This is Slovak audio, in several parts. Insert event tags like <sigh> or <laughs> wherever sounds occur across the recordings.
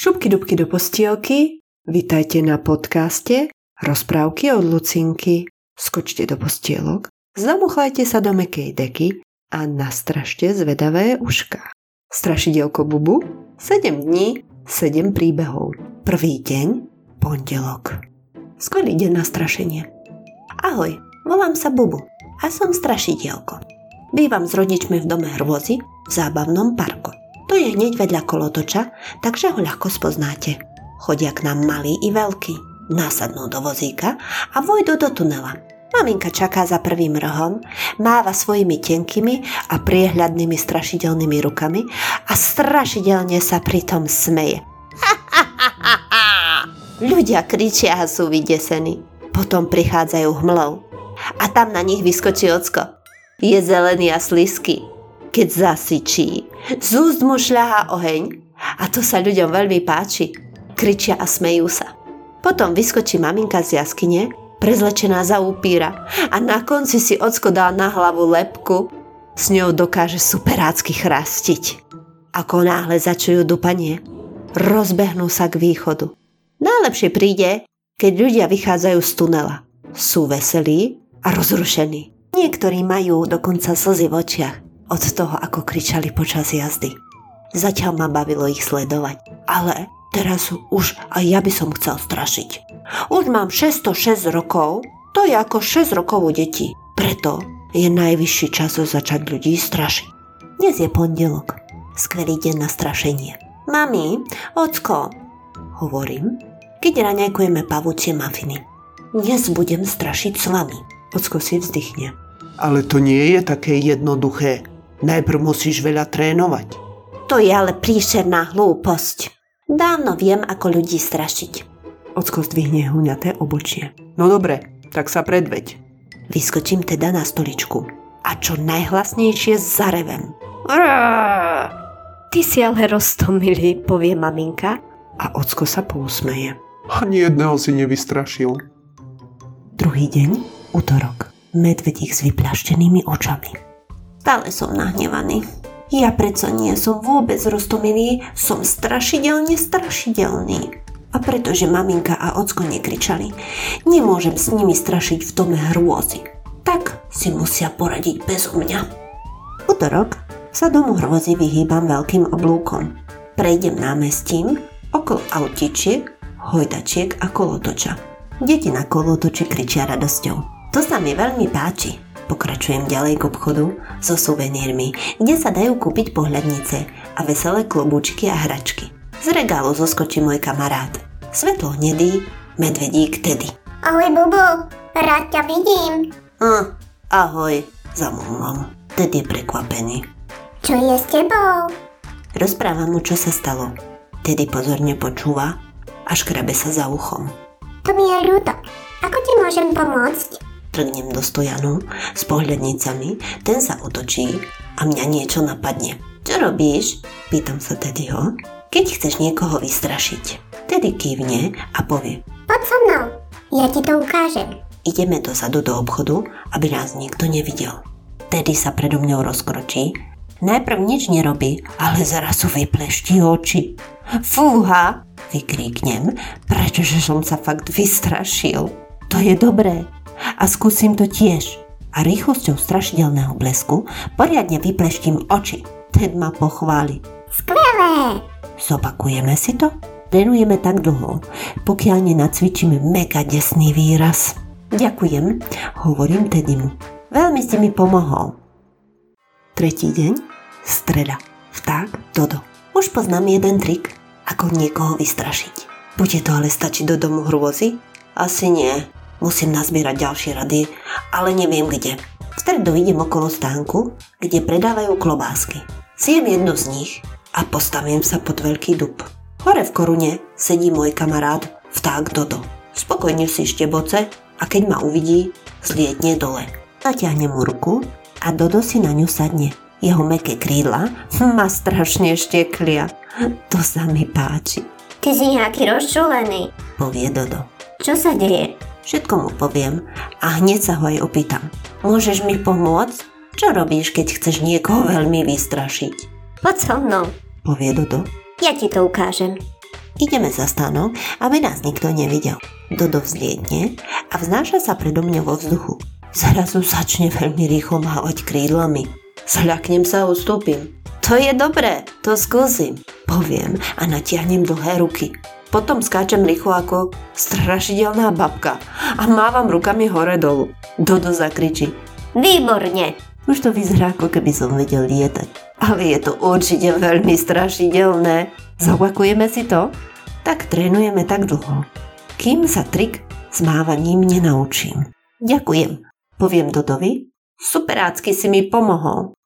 Šupky dubky do postielky, vitajte na podcaste Rozprávky od Lucinky. Skočte do postielok, zamuchlajte sa do mekej deky a nastražte zvedavé uška. Strašidelko Bubu, 7 dní, 7 príbehov. Prvý deň, pondelok. Skvelý deň na strašenie. Ahoj, volám sa Bubu a som strašidelko. Bývam s rodičmi v dome hrôzy v zábavnom parku. To je hneď vedľa kolotoča, takže ho ľahko spoznáte. Chodia k nám malí i veľkí nasadnú do vozíka a vojdu do tunela. Maminka čaká za prvým rohom, máva svojimi tenkými a priehľadnými strašidelnými rukami a strašidelne sa pritom smeje. <laughs> Ľudia kričia a sú vydesení. Potom prichádzajú hmlou. A tam na nich vyskočí ocko. Je zelený a slisky. Keď zasyčí, z úst mu šľahá oheň a to sa ľuďom veľmi páči. Kričia a smejú sa. Potom vyskočí maminka z jaskyne, prezlečená za upíra a na konci si ocko dá na hlavu lepku, s ňou dokáže superácky chrastiť. Ako náhle začujú dupanie, rozbehnú sa k východu. Najlepšie príde, keď ľudia vychádzajú z tunela. Sú veselí a rozrušení. Niektorí majú dokonca slzy v očiach od toho, ako kričali počas jazdy. Zatiaľ ma bavilo ich sledovať, ale Teraz už aj ja by som chcel strašiť. Už mám 606 rokov, to je ako 6 rokov u detí. Preto je najvyšší čas začať ľudí strašiť. Dnes je pondelok, skvelý deň na strašenie. Mami, ocko, hovorím, keď raňajkujeme pavúcie mafiny. Dnes budem strašiť s vami. Ocko si vzdychne. Ale to nie je také jednoduché. Najprv musíš veľa trénovať. To je ale príšerná hlúposť. Dávno viem, ako ľudí strašiť. Ocko zdvihne huňaté obočie. No dobre, tak sa predveď. Vyskočím teda na stoličku a čo najhlasnejšie zarevem. Ty si ale roztomilý, povie maminka. A ocko sa pousmeje. Ani jedného si nevystrašil. Druhý deň, útorok. Medvedík s vyplaštenými očami. Stále som nahnevaný. Ja predsa nie som vôbec roztomilý, som strašidelne strašidelný. A pretože maminka a ocko nekričali, nemôžem s nimi strašiť v dome hrôzy. Tak si musia poradiť bez mňa. Útorok sa domu hrôzy vyhýbam veľkým oblúkom. Prejdem námestím, okolo autičiek, hojdačiek a kolotoča. Deti na kolotoči kričia radosťou. To sa mi veľmi páči. Pokračujem ďalej k obchodu so suvenírmi, kde sa dajú kúpiť pohľadnice a veselé klobúčky a hračky. Z regálu zoskočí môj kamarát. Svetlo hnedý, medvedík Teddy. Ahoj, Bubu, rád ťa vidím. Hm, ahoj, zamumlom. Teddy je prekvapený. Čo je s tebou? Rozprávam mu, čo sa stalo. Teddy pozorne počúva a škrabe sa za uchom. To mi je ľúto. Ako ti môžem pomôcť? Trgnem do stojanu s pohľadnicami, ten sa otočí a mňa niečo napadne. Čo robíš? Pýtam sa Teddyho. Keď chceš niekoho vystrašiť. Teddy kývne a povie. Poď so mnou, ja ti to ukážem. Ideme dozadu do obchodu, aby nás nikto nevidel. Teddy sa predo mňou rozkročí. Najprv nič nerobí, ale zrazu vyplešti oči. Fúha, vykríknem, pretože som sa fakt vystrašil. To je dobré, a skúsim to tiež. A rýchlosťou strašidelného blesku poriadne vypleštím oči. Ted ma pochváli. Skvelé! Zopakujeme si to? Trénujeme tak dlho, pokiaľ nenacvičíme mega desný výraz. Ďakujem, hovorím Tedimu. Veľmi si mi pomohol. Tretí deň, streda, vták, Dodo. Už poznám jeden trik, ako niekoho vystrašiť. Bude to ale stačiť do domu hrôzy? Asi nie. Musím nazbierať ďalšie rady, ale neviem kde. V stredu idem okolo stánku, kde predávajú klobásky. Siem jednu z nich a postavím sa pod veľký dub. Hore v korune sedí môj kamarát vták Dodo. Spokojne si šteboce a keď ma uvidí, zlietne dole. Natiahne mu ruku a Dodo si na ňu sadne. Jeho meké krídla ma strašne šteklia. To sa mi páči. Ty si nejaký rozčulený, povie Dodo. Čo sa deje? Všetko mu poviem a hneď sa ho aj opýtam. Môžeš mi pomôcť? Čo robíš, keď chceš niekoho veľmi vystrašiť? Poď so mnou, povie Dodo. ja ti to ukážem. Ideme za stánok, aby nás nikto nevidel. Dodo vzlietne a vznáša sa predo mňa vo vzduchu. Zrazu začne veľmi rýchlo mávať krídlami. Zľaknem sa a ustúpim. To je dobré, to skúsim, poviem a natiahnem dlhé ruky. Potom skáčem rýchlo ako strašidelná babka a mávam rukami hore dolu. Dodo zakričí. Výborne. Už to vyzerá, ako keby som vedel lietať. Ale je to určite veľmi strašidelné. Zopakujeme si to? Tak trénujeme tak dlho, kým sa trik s mávaním nenaučím. Ďakujem, poviem Dodovi. Superácky si mi pomohol.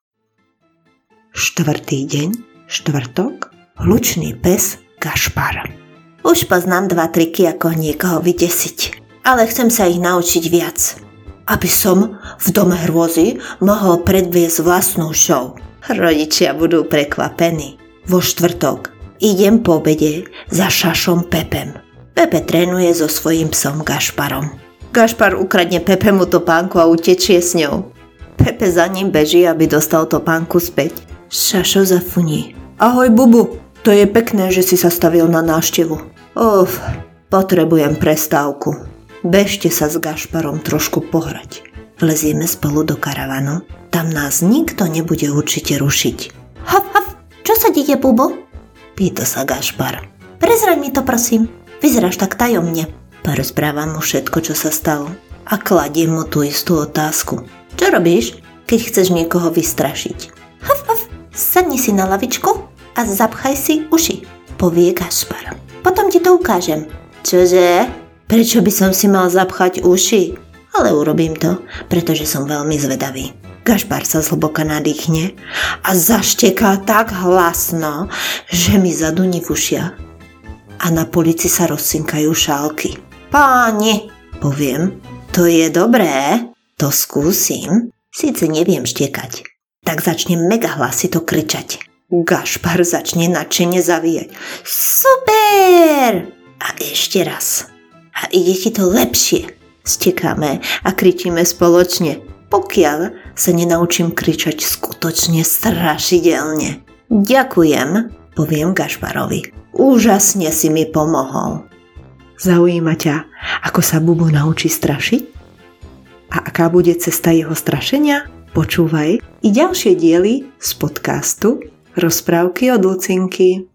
Štvrtý deň, štvrtok, hlučný pes Gašpar. Už poznám dva triky, ako niekoho vydesiť, ale chcem sa ich naučiť viac. Aby som v dome hrôzy mohol predviesť vlastnú show. Rodičia budú prekvapení. Vo štvrtok idem po obede za šašom Pepem. Pepe trénuje so svojím psom Gašparom. Gašpar ukradne Pepemu topánku a utečie s ňou. Pepe za ním beží, aby dostal topánku späť. Šašo zafuní. Ahoj, Bubu. To je pekné, že si sa stavil na návštevu. Uf, potrebujem prestávku. Bežte sa s Gašparom trošku pohrať. Vlezieme spolu do karavanu. Tam nás nikto nebude určite rušiť. Hav, hav, čo sa deje, Bubo? Pýta sa Gašpar. Prezraň mi to, prosím. Vyzeráš tak tajomne. Porozprávam mu všetko, čo sa stalo. A kladiem mu tú istú otázku. Čo robíš, keď chceš niekoho vystrašiť? Hav, hav, sadni si na lavičku a zapchaj si uši. Povie Gašpar. Potom ti to ukážem. Čože? Prečo by som si mal zapchať uši? Ale urobím to, pretože som veľmi zvedavý. Gašpar sa zhlboka nadýchne a zašteká tak hlasno, že mi zaduní v ušiach. A na polici sa rozsinkajú šálky. Páni, poviem, to je dobré, to skúsim. Síce neviem štekať, tak začnem mega hlasito kričať. Gašpar začne nadšene zavíjať. Super! A ešte raz. A ide ti to lepšie. Stekáme a kričíme spoločne, pokiaľ sa nenaučím kričať skutočne strašidelne. Ďakujem, poviem Gašparovi. Úžasne si mi pomohol. Zaujíma ťa, ako sa Bubu naučí strašiť? A aká bude cesta jeho strašenia? Počúvaj i ďalšie diely z podcastu Rozprávky od Lucinky.